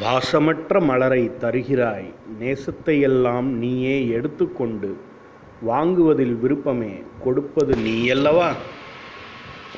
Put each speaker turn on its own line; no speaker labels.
வாசமற்ற மலரை தருகிறாய். நேசத்தையெல்லாம் நீயே எடுத்துக்கொண்டு வாங்குவதில் விருப்பமே கொடுப்பது நீயல்லவா?